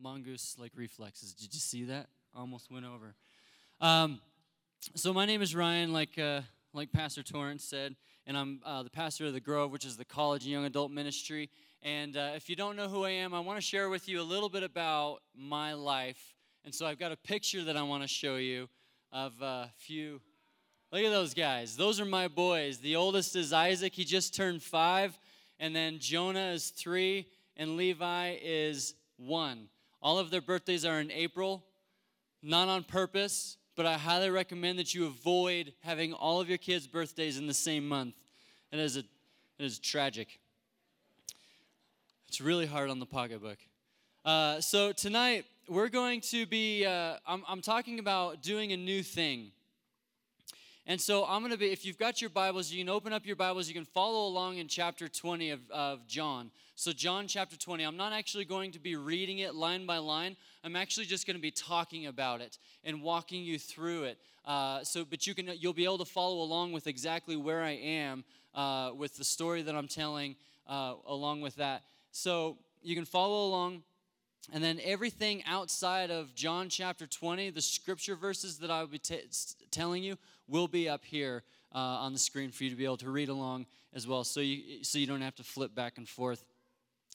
mongoose like reflexes. Did you see that? Almost went over. Um, so my name is Ryan, like uh, like Pastor Torrance said, and I'm uh, the pastor of the Grove, which is the college and young adult ministry. And uh, if you don't know who I am, I want to share with you a little bit about my life. And so I've got a picture that I want to show you of a few. Look at those guys. Those are my boys. The oldest is Isaac. He just turned five. And then Jonah is three. And Levi is one. All of their birthdays are in April, not on purpose, but I highly recommend that you avoid having all of your kids' birthdays in the same month. It is, a, it is tragic. It's really hard on the pocketbook. Uh, so tonight, we're going to be, uh, I'm, I'm talking about doing a new thing. And so I'm going to be, if you've got your Bibles, you can open up your Bibles. You can follow along in chapter 20 of, of John. So, John chapter 20, I'm not actually going to be reading it line by line. I'm actually just going to be talking about it and walking you through it. Uh, so, but you can, you'll be able to follow along with exactly where I am uh, with the story that I'm telling uh, along with that. So, you can follow along. And then everything outside of John chapter 20, the scripture verses that I will be t- telling you, will be up here uh, on the screen for you to be able to read along as well. So you, so you don't have to flip back and forth.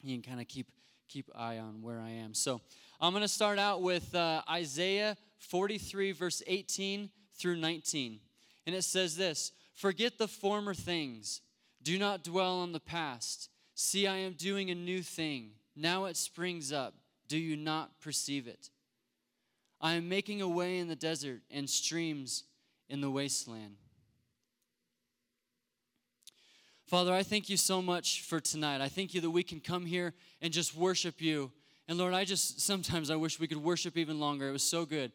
You can kind of keep, keep eye on where I am. So I'm going to start out with uh, Isaiah 43, verse 18 through 19. And it says this Forget the former things, do not dwell on the past. See, I am doing a new thing. Now it springs up. Do you not perceive it? I am making a way in the desert and streams in the wasteland. Father, I thank you so much for tonight. I thank you that we can come here and just worship you. And Lord, I just sometimes I wish we could worship even longer. It was so good.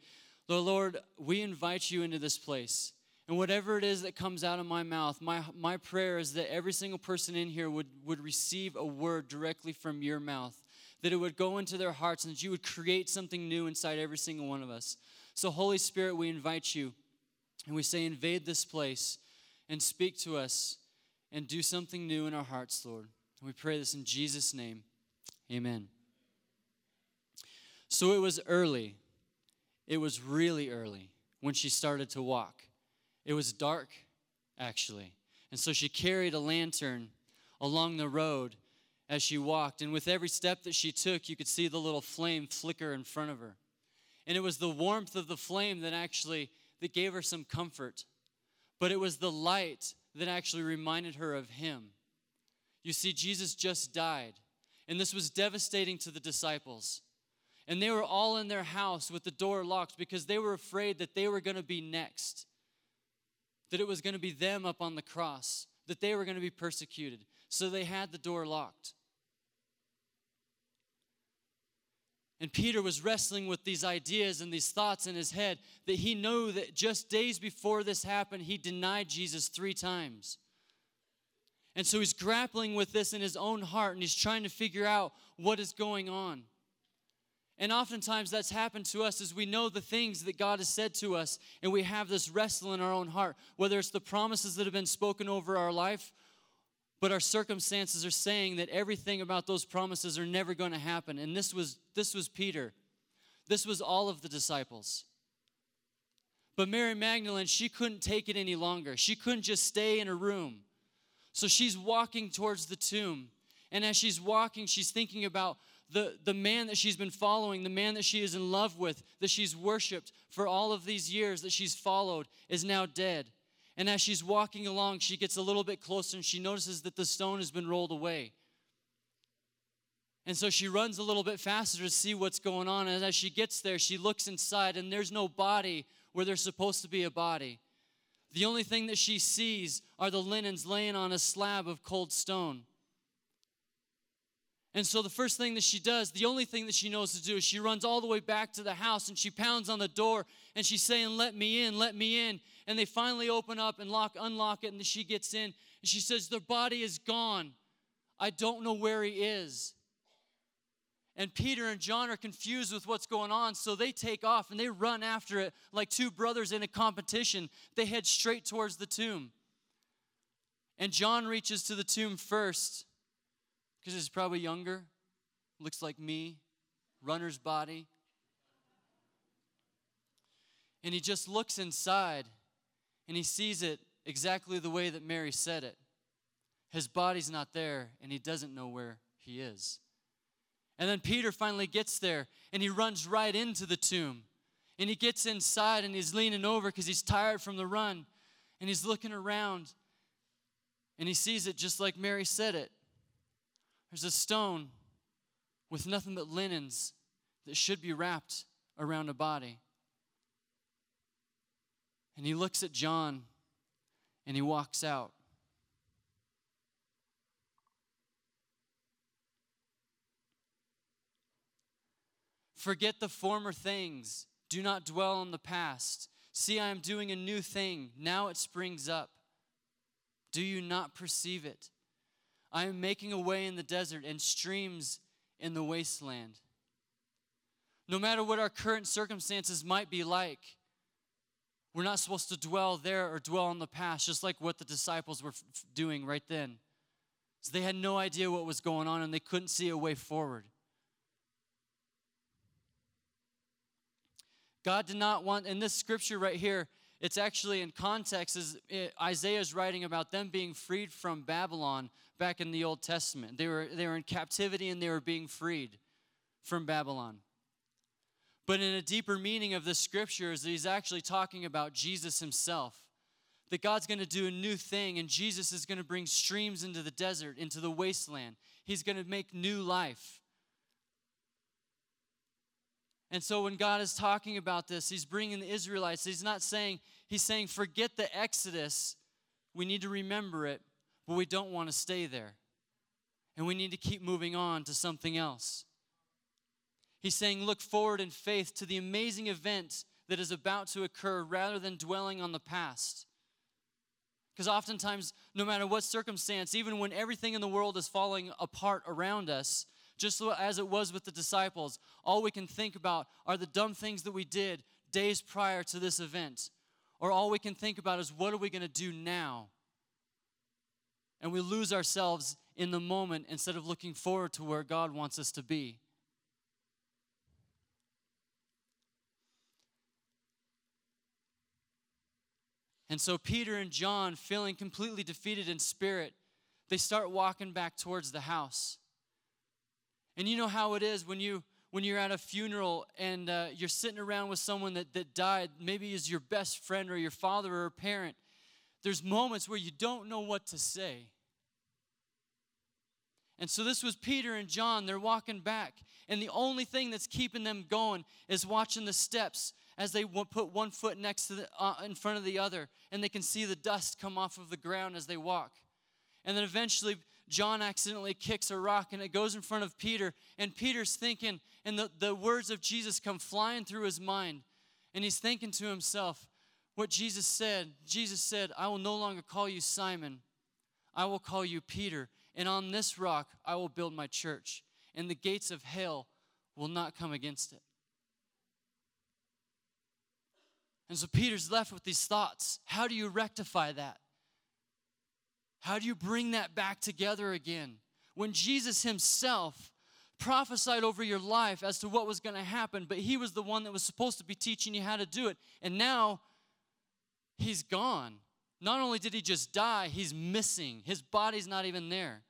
Lord, Lord, we invite you into this place. And whatever it is that comes out of my mouth, my, my prayer is that every single person in here would, would receive a word directly from your mouth, that it would go into their hearts, and that you would create something new inside every single one of us. So, Holy Spirit, we invite you and we say, invade this place and speak to us and do something new in our hearts, Lord. And we pray this in Jesus' name. Amen. So it was early. It was really early when she started to walk. It was dark, actually. And so she carried a lantern along the road as she walked. And with every step that she took, you could see the little flame flicker in front of her. And it was the warmth of the flame that actually that gave her some comfort, but it was the light that actually reminded her of him. You see, Jesus just died, and this was devastating to the disciples. And they were all in their house with the door locked because they were afraid that they were going to be next, that it was going to be them up on the cross, that they were going to be persecuted. So they had the door locked. And Peter was wrestling with these ideas and these thoughts in his head that he knew that just days before this happened, he denied Jesus three times. And so he's grappling with this in his own heart and he's trying to figure out what is going on. And oftentimes that's happened to us as we know the things that God has said to us and we have this wrestle in our own heart, whether it's the promises that have been spoken over our life but our circumstances are saying that everything about those promises are never going to happen. And this was this was peter. This was all of the disciples. But mary magdalene she couldn't take it any longer. She couldn't just stay in a room. So she's walking towards the tomb. And as she's walking she's thinking about the, the man that she's been following, the man that she is in love with, that she's worshiped for all of these years, that she's followed, is now dead. And as she's walking along, she gets a little bit closer and she notices that the stone has been rolled away. And so she runs a little bit faster to see what's going on. And as she gets there, she looks inside, and there's no body where there's supposed to be a body. The only thing that she sees are the linens laying on a slab of cold stone. And so the first thing that she does, the only thing that she knows to do is she runs all the way back to the house and she pounds on the door and she's saying, Let me in, let me in. And they finally open up and lock, unlock it, and she gets in and she says, Their body is gone. I don't know where he is. And Peter and John are confused with what's going on, so they take off and they run after it like two brothers in a competition. They head straight towards the tomb. And John reaches to the tomb first because he's probably younger, looks like me, runner's body. And he just looks inside and he sees it exactly the way that Mary said it. His body's not there and he doesn't know where he is. And then Peter finally gets there and he runs right into the tomb. And he gets inside and he's leaning over because he's tired from the run. And he's looking around and he sees it just like Mary said it. There's a stone with nothing but linens that should be wrapped around a body. And he looks at John and he walks out. Forget the former things. Do not dwell on the past. See, I am doing a new thing. Now it springs up. Do you not perceive it? I am making a way in the desert and streams in the wasteland. No matter what our current circumstances might be like, we're not supposed to dwell there or dwell on the past, just like what the disciples were f- doing right then. So they had no idea what was going on and they couldn't see a way forward. God did not want, in this scripture right here, it's actually in context, is eh, Isaiah is writing about them being freed from Babylon back in the Old Testament. They were, they were in captivity and they were being freed from Babylon. But in a deeper meaning of the scripture is that he's actually talking about Jesus himself. That God's going to do a new thing and Jesus is going to bring streams into the desert, into the wasteland. He's going to make new life. And so when God is talking about this, he's bringing the Israelites. He's not saying, he's saying, forget the Exodus. We need to remember it, but we don't want to stay there. And we need to keep moving on to something else. He's saying, look forward in faith to the amazing event that is about to occur rather than dwelling on the past. Because oftentimes, no matter what circumstance, even when everything in the world is falling apart around us, just as it was with the disciples. All we can think about are the dumb things that we did days prior to this event. Or all we can think about is what are we going to do now? And we lose ourselves in the moment instead of looking forward to where God wants us to be. And so Peter and John, feeling completely defeated in spirit, they start walking back towards the house. And you know how it is when you when you're at a funeral and uh, you're sitting around with someone that, that died, maybe is your best friend or your father or a parent. There's moments where you don't know what to say. And so this was Peter and John. They're walking back. And the only thing that's keeping them going is watching the steps as they put one foot next to the, uh, in front of the other. And they can see the dust come off of the ground as they walk. And then eventually, John accidentally kicks a rock and it goes in front of Peter. And Peter's thinking, and the, the words of Jesus come flying through his mind. And he's thinking to himself, what Jesus said. Jesus said, I will no longer call you Simon, I will call you Peter. And on this rock I will build my church, and the gates of hell will not come against it. And so Peter's left with these thoughts. How do you rectify that? How do you bring that back together again? When Jesus himself prophesied over your life as to what was going to happen, but he was the one that was supposed to be teaching you how to do it. And now he's gone. Not only did he just die, he's missing. His body's not even there.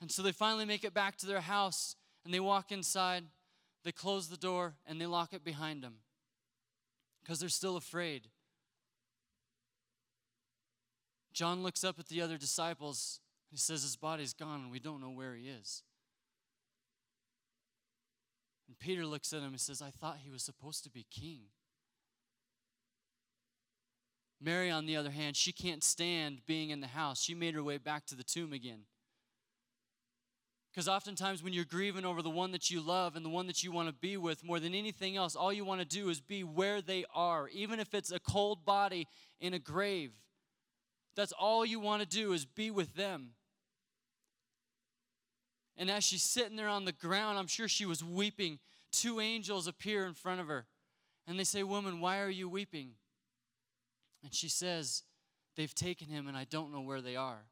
And so they finally make it back to their house and they walk inside, they close the door, and they lock it behind them because they're still afraid. John looks up at the other disciples. He says, His body's gone and we don't know where he is. And Peter looks at him and says, I thought he was supposed to be king. Mary, on the other hand, she can't stand being in the house. She made her way back to the tomb again. Because oftentimes, when you're grieving over the one that you love and the one that you want to be with more than anything else, all you want to do is be where they are, even if it's a cold body in a grave. That's all you want to do is be with them. And as she's sitting there on the ground, I'm sure she was weeping. Two angels appear in front of her. And they say, Woman, why are you weeping? And she says, They've taken him, and I don't know where they are.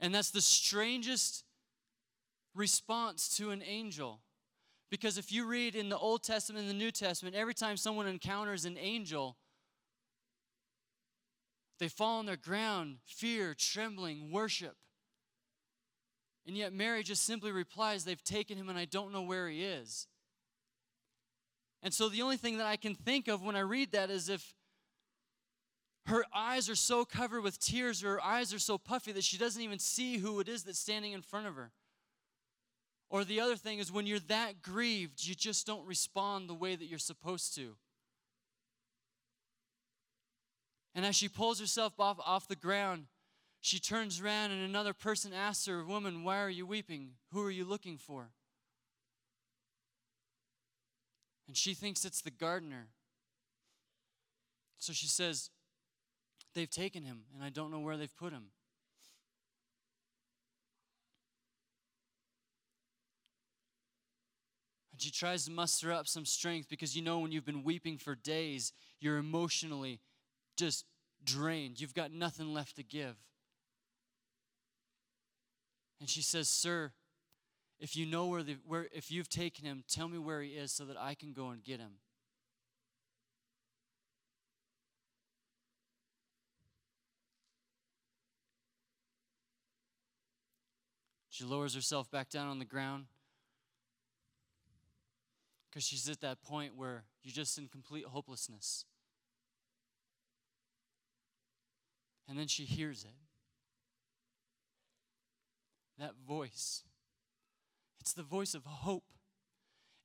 And that's the strangest response to an angel. Because if you read in the Old Testament and the New Testament, every time someone encounters an angel, they fall on their ground, fear, trembling, worship. And yet Mary just simply replies, They've taken him and I don't know where he is. And so the only thing that I can think of when I read that is if her eyes are so covered with tears, or her eyes are so puffy that she doesn't even see who it is that's standing in front of her. Or the other thing is when you're that grieved, you just don't respond the way that you're supposed to. And as she pulls herself off, off the ground, she turns around and another person asks her, Woman, why are you weeping? Who are you looking for? And she thinks it's the gardener. So she says, They've taken him, and I don't know where they've put him. And she tries to muster up some strength because you know when you've been weeping for days, you're emotionally just drained. You've got nothing left to give. And she says, Sir, if you know where, the, where if you've taken him, tell me where he is so that I can go and get him. She lowers herself back down on the ground because she's at that point where you're just in complete hopelessness. And then she hears it. That voice. It's the voice of hope.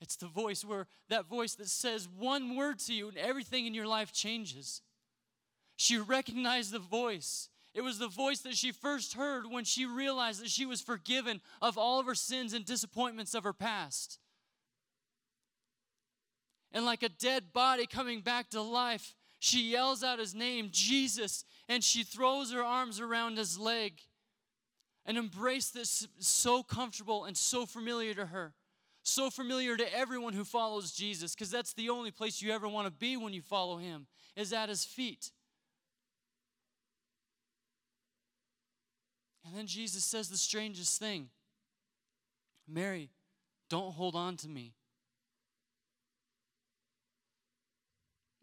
It's the voice where that voice that says one word to you and everything in your life changes. She recognized the voice. It was the voice that she first heard when she realized that she was forgiven of all of her sins and disappointments of her past. And like a dead body coming back to life, she yells out his name, Jesus, and she throws her arms around his leg. An embrace that's so comfortable and so familiar to her, so familiar to everyone who follows Jesus, because that's the only place you ever want to be when you follow him, is at his feet. And then Jesus says the strangest thing Mary, don't hold on to me.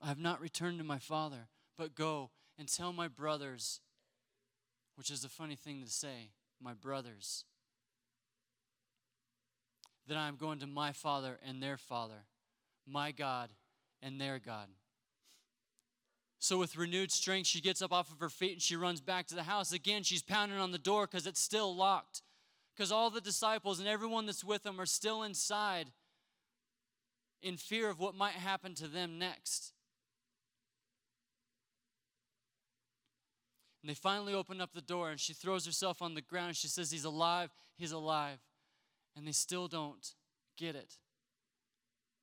I have not returned to my father, but go and tell my brothers, which is a funny thing to say, my brothers, that I am going to my father and their father, my God and their God. So, with renewed strength, she gets up off of her feet and she runs back to the house. Again, she's pounding on the door because it's still locked. Because all the disciples and everyone that's with them are still inside in fear of what might happen to them next. And they finally open up the door and she throws herself on the ground. She says, He's alive, He's alive. And they still don't get it.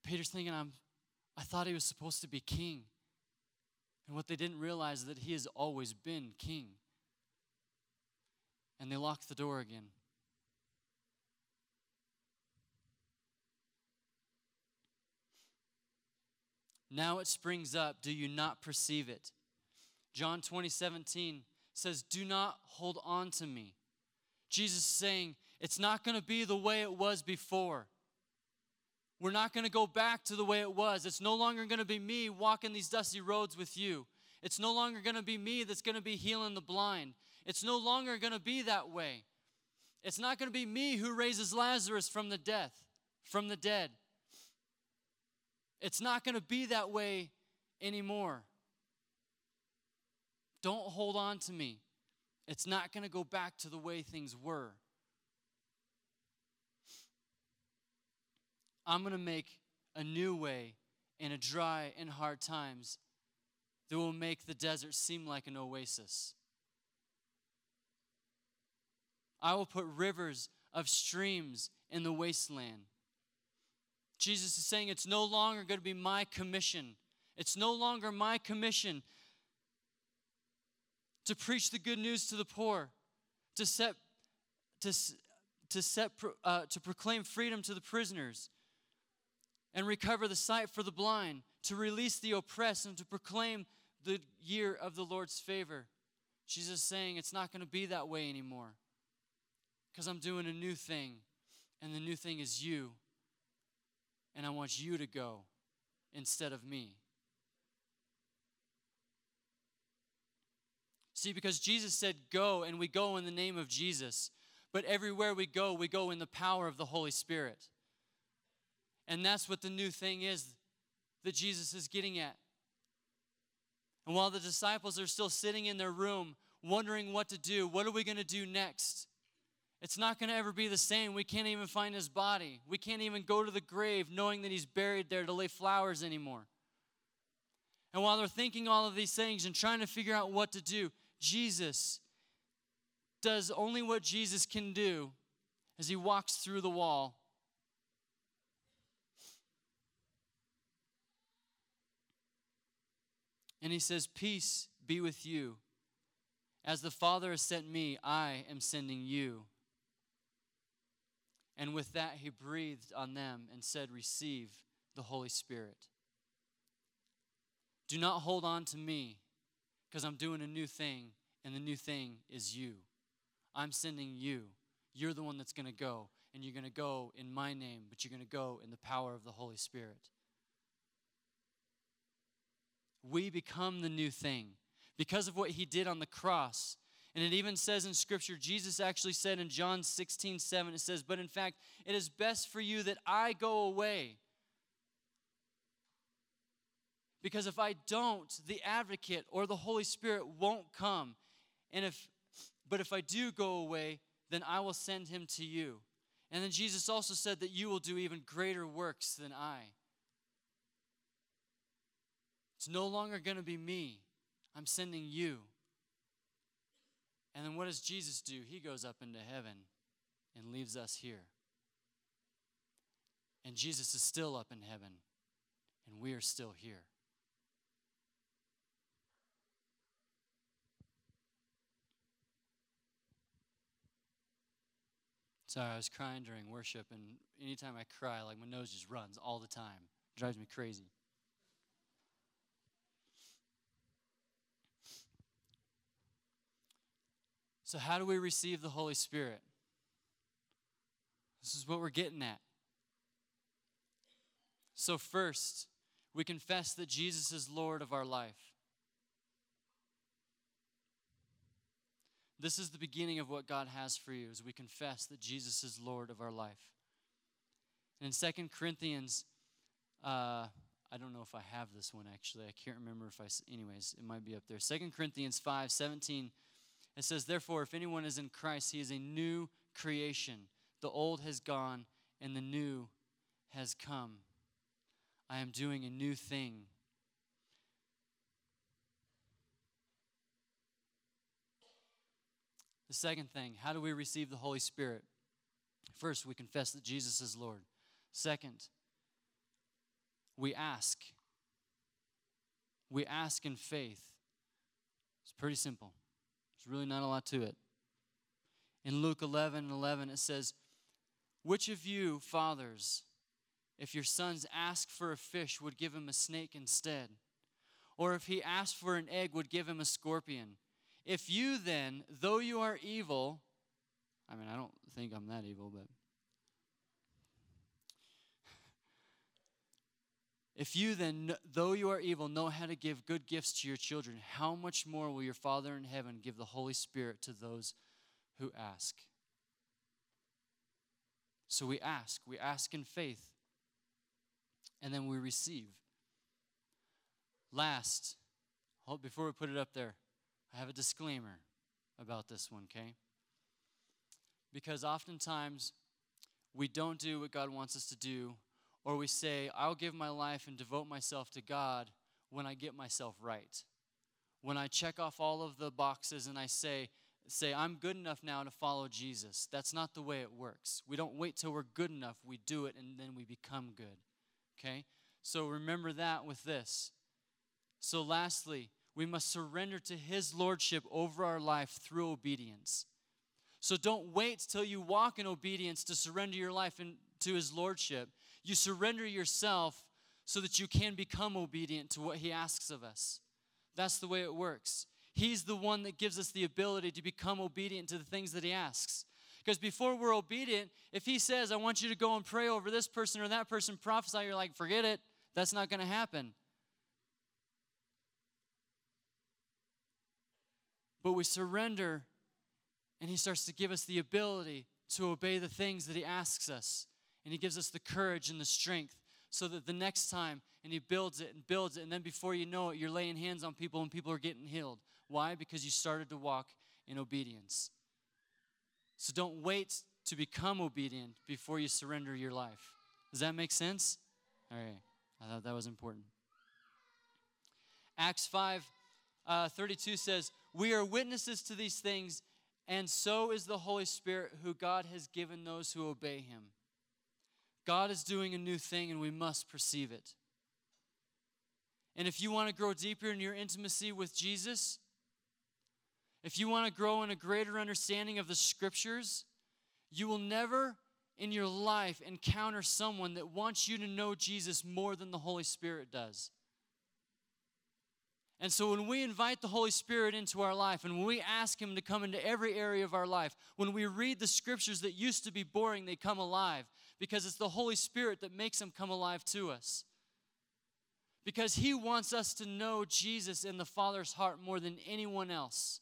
Peter's thinking, I'm, I thought he was supposed to be king. And what they didn't realize is that he has always been king. And they locked the door again. Now it springs up. Do you not perceive it? John 20, 17 says, Do not hold on to me. Jesus is saying, It's not going to be the way it was before. We're not going to go back to the way it was. It's no longer going to be me walking these dusty roads with you. It's no longer going to be me that's going to be healing the blind. It's no longer going to be that way. It's not going to be me who raises Lazarus from the death, from the dead. It's not going to be that way anymore. Don't hold on to me. It's not going to go back to the way things were. I'm going to make a new way in a dry and hard times that will make the desert seem like an oasis. I will put rivers of streams in the wasteland. Jesus is saying it's no longer going to be my commission. It's no longer my commission to preach the good news to the poor, to set, to, to, set, uh, to proclaim freedom to the prisoners, and recover the sight for the blind, to release the oppressed, and to proclaim the year of the Lord's favor. Jesus saying it's not going to be that way anymore because I'm doing a new thing And the new thing is you. And I want you to go instead of me. See, because Jesus said, Go, and we go in the name of Jesus. But everywhere we go, we go in the power of the Holy Spirit. And that's what the new thing is that Jesus is getting at. And while the disciples are still sitting in their room, wondering what to do, what are we going to do next? It's not going to ever be the same. We can't even find his body. We can't even go to the grave knowing that he's buried there to lay flowers anymore. And while they're thinking all of these things and trying to figure out what to do, Jesus does only what Jesus can do as he walks through the wall And he says, Peace be with you. As the Father has sent me, I am sending you. And with that, he breathed on them and said, Receive the Holy Spirit. Do not hold on to me, because I'm doing a new thing, and the new thing is you. I'm sending you. You're the one that's going to go, and you're going to go in my name, but you're going to go in the power of the Holy Spirit we become the new thing because of what he did on the cross. And it even says in Scripture, Jesus actually said in John 16, 7, it says, But in fact, it is best for you that I go away. Because if I don't, the advocate or the Holy Spirit won't come. And if but if I do go away, then I will send him to you. And then Jesus also said that you will do even greater works than I. It's no longer going to be me. I'm sending you. And then what does Jesus do? He goes up into heaven and leaves us here. And Jesus is still up in heaven, and we are still here. Sorry, I was crying during worship, and anytime I cry, like my nose just runs all the time. It drives me crazy. So, how do we receive the Holy Spirit? This is what we're getting at. So, first, we confess that Jesus is Lord of our life. This is the beginning of what God has for you as we confess that Jesus is Lord of our life. And in Second Corinthians, uh, I don't know if I have this one actually. I can't remember if I, anyways, it might be up there. Second Corinthians 5 17 it says, Therefore, if anyone is in Christ, he is a new creation. The old has gone and the new has come. I am doing a new thing. The second thing, how do we receive the Holy Spirit? First, we confess that Jesus is Lord. Second, we ask. We ask in faith. It's pretty simple. There's really not a lot to it. In Luke 11 11, it says, Which of you, fathers, if your sons ask for a fish, would give him a snake instead? Or if he asked for an egg, would give him a scorpion? If you then, though you are evil, I mean, I don't think I'm that evil, but If you then, though you are evil, know how to give good gifts to your children, how much more will your Father in heaven give the Holy Spirit to those who ask? So we ask. We ask in faith. And then we receive. Last, oh, before we put it up there, I have a disclaimer about this one, okay? Because oftentimes we don't do what God wants us to do or we say, I'll give my life and devote myself to God when I get myself right. When I check off all of the boxes and I say, say I'm good enough now to follow Jesus. That's not the way it works. We don't wait till we're good enough. We do it and then we become good. Okay? So remember that with this. So lastly, we must surrender to his lordship over our life through obedience. So don't wait till you walk in obedience to surrender your life in, to his lordship. You surrender yourself so that you can become obedient to what He asks of us. That's the way it works. He's the one that gives us the ability to become obedient to the things that He asks. Because before we're obedient, if He says, I want you to go and pray over this person or that person, prophesy, you're like, forget it. That's not going to happen. But we surrender, and He starts to give us the ability to obey the things that He asks us. And He gives us the courage and the strength so that the next time, and He builds it and builds it, and then before you know it, you're laying hands on people and people are getting healed. Why? Because you started to walk in obedience. So don't wait to become obedient before you surrender your life. Does that make sense? All right. I thought that was important. Acts 5 uh, 32 says, We are witnesses to these things, and so is the Holy Spirit who God has given those who obey him. God is doing a new thing, and we must perceive it. And if you want to grow deeper in your intimacy with Jesus, if you want to grow in a greater understanding of the scriptures, you will never in your life encounter someone that wants you to know Jesus more than the Holy Spirit does. And so when we invite the Holy Spirit into our life and when we ask Him to come into every area of our life, when we read the scriptures that used to be boring, they come alive because it's the Holy Spirit that makes them come alive to us. Because He wants us to know Jesus in the Father's heart more than anyone else,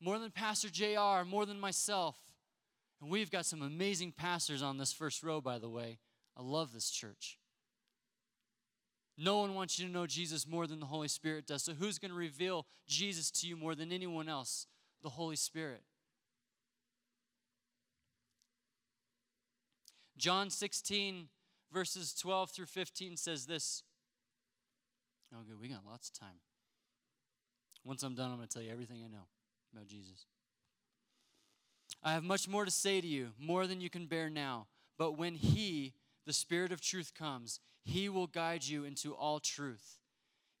more than Pastor JR, more than myself. And we've got some amazing pastors on this first row, by the way. I love this church. No one wants you to know Jesus more than the Holy Spirit does. So, who's going to reveal Jesus to you more than anyone else? The Holy Spirit. John 16, verses 12 through 15 says this. Oh, good. We got lots of time. Once I'm done, I'm going to tell you everything I know about Jesus. I have much more to say to you, more than you can bear now. But when He, the Spirit of truth, comes, He will guide you into all truth.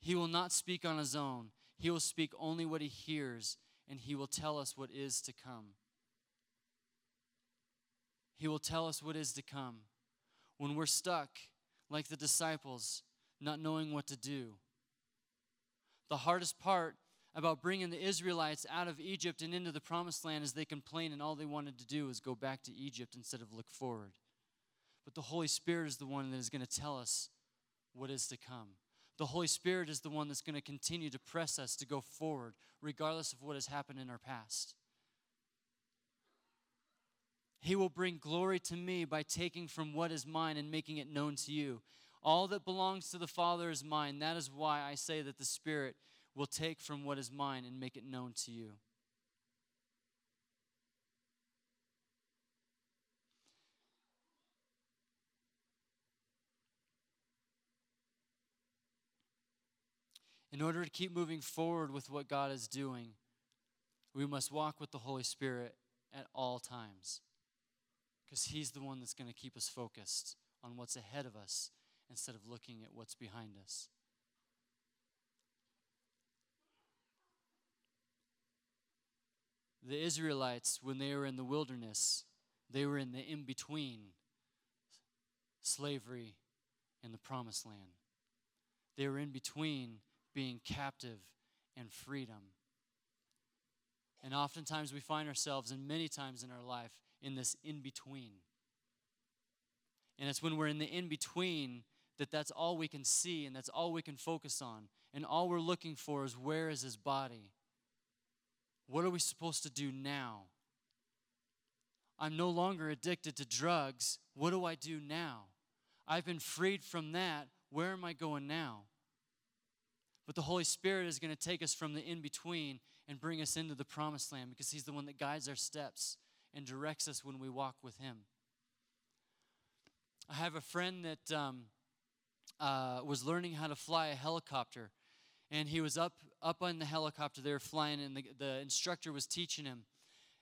He will not speak on His own, He will speak only what He hears, and He will tell us what is to come. He will tell us what is to come. When we're stuck, like the disciples, not knowing what to do. The hardest part about bringing the Israelites out of Egypt and into the promised land is they complained and all they wanted to do was go back to Egypt instead of look forward. But the Holy Spirit is the one that is going to tell us what is to come. The Holy Spirit is the one that's going to continue to press us to go forward, regardless of what has happened in our past. He will bring glory to me by taking from what is mine and making it known to you. All that belongs to the Father is mine. That is why I say that the Spirit will take from what is mine and make it known to you. In order to keep moving forward with what God is doing, we must walk with the Holy Spirit at all times. Because He's the one that's going to keep us focused on what's ahead of us instead of looking at what's behind us. the Israelites, when they were in the wilderness, they were in the in between slavery and the promised land. They were in between being captive and freedom. And oftentimes we find ourselves, and many times in our life, in this in between. And it's when we're in the in between that that's all we can see and that's all we can focus on. And all we're looking for is where is his body? What are we supposed to do now? I'm no longer addicted to drugs. What do I do now? I've been freed from that. Where am I going now? But the Holy Spirit is going to take us from the in between and bring us into the promised land because He's the one that guides our steps and directs us when we walk with Him. I have a friend that um, uh, was learning how to fly a helicopter and he was up up on the helicopter they were flying and the, the instructor was teaching him.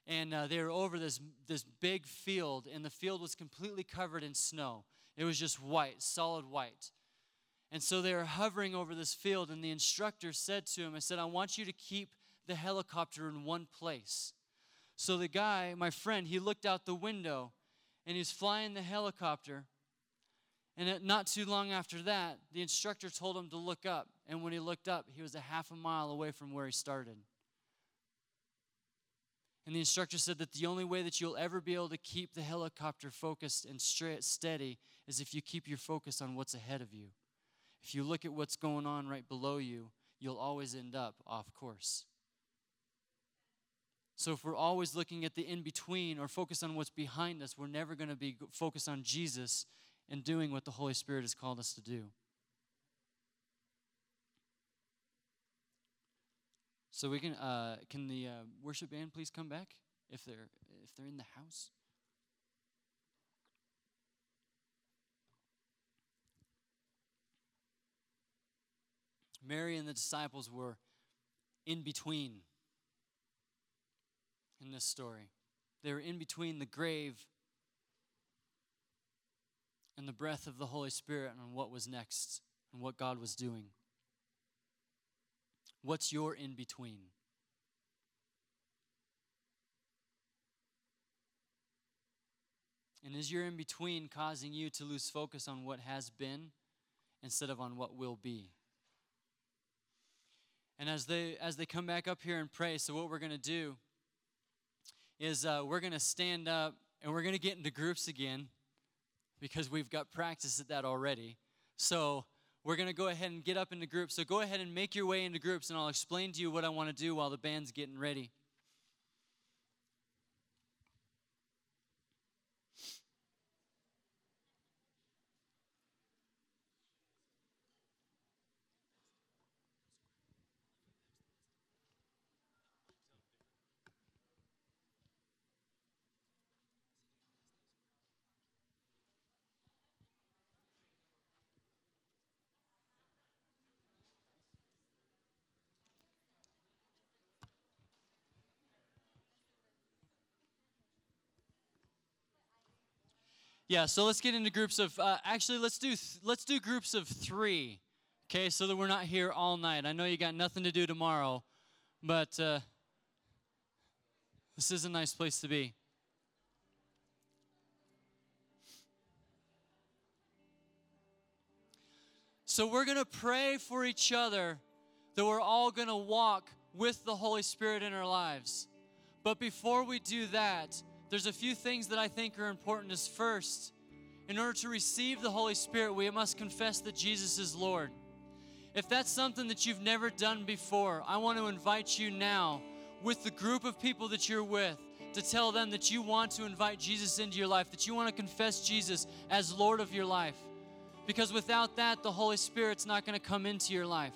And uh, they were over this this big field and the field was completely covered in snow. It was just white solid white and so they were hovering over this field and the instructor said to him i said i want you to keep the helicopter in one place so the guy my friend he looked out the window and he was flying the helicopter and not too long after that, the instructor told him to look up. And when he looked up, he was a half a mile away from where he started. And the instructor said that the only way that you'll ever be able to keep the helicopter focused and straight, steady is if you keep your focus on what's ahead of you. If you look at what's going on right below you, you'll always end up off course. So if we're always looking at the in between or focus on what's behind us, we're never going to be focused on Jesus and doing what the Holy Spirit has called us to do. So we can uh, can the uh, worship band please come back if they're if they're in the house. Mary and the disciples were in between in this story. They were in between the grave and the breath of the Holy Spirit on what was next and what God was doing. What's your in between? And is your in between causing you to lose focus on what has been instead of on what will be? And as they as they come back up here and pray, so what we're going to do is uh, we're going to stand up and we're going to get into groups again because we've got practice at that already. So we're going to go ahead and get up into groups. So go ahead and make your way into groups, and I'll explain to you what I want to do while the band's getting ready. Yeah, so let's get into groups of. Uh, actually, let's do th- let's do groups of three. Okay, so that we're not here all night. I know you got nothing to do tomorrow, but uh, this is a nice place to be. So we're going to pray for each other that we're all going to walk with the Holy Spirit in our lives. But before we do that, there's a few things that I think are important. Is first, in order to receive the Holy Spirit, we must confess that Jesus is Lord. If that's something that you've never done before, I want to invite you now with the group of people that you're with to tell them that you want to invite Jesus into your life, that you want to confess Jesus as Lord of your life. Because without that, the Holy Spirit's not going to come into your life.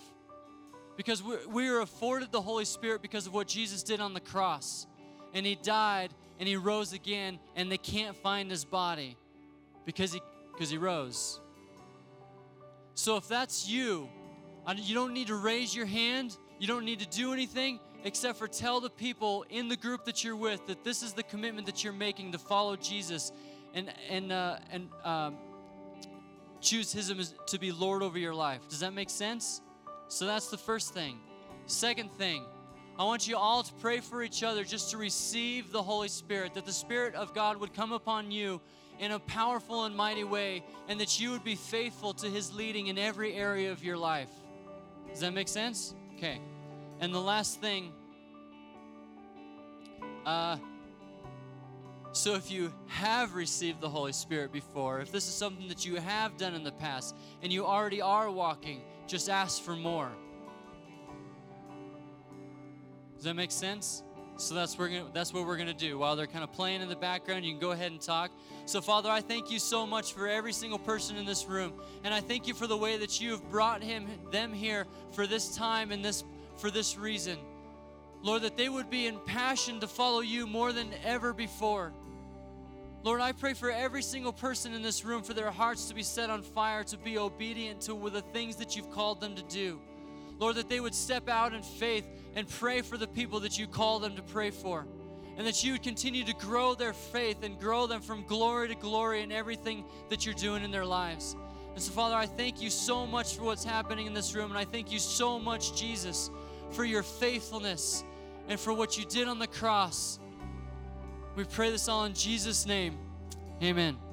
Because we are afforded the Holy Spirit because of what Jesus did on the cross. And He died and he rose again and they can't find his body because he because he rose. So if that's you you don't need to raise your hand you don't need to do anything except for tell the people in the group that you're with that this is the commitment that you're making to follow jesus and and uh, and um, choose him to be lord over your life. Does that make sense? So that's the first thing. Second thing I want you all to pray for each other just to receive the Holy Spirit, that the Spirit of God would come upon you in a powerful and mighty way, and that you would be faithful to His leading in every area of your life. Does that make sense? Okay. And the last thing, uh, so if you have received the Holy Spirit before, if this is something that you have done in the past, and you already are walking, just ask for more. Does that make sense? So that's we're gonna, that's what we're going to do. While they're kind of playing in the background, you can go ahead and talk. So Father, I thank you so much for every single person in this room, and I thank you for the way that you have brought him them here for this time and this for this reason. Lord, that they would be in passion to follow you more than ever before. Lord, I pray for every single person in this room for their hearts to be set on fire, to be obedient to the things that you've called them to do. Lord, that they would step out in faith and pray for the people that you call them to pray for. And that you would continue to grow their faith and grow them from glory to glory in everything that you're doing in their lives. And so, Father, I thank you so much for what's happening in this room. And I thank you so much, Jesus, for your faithfulness and for what you did on the cross. We pray this all in Jesus' name. Amen.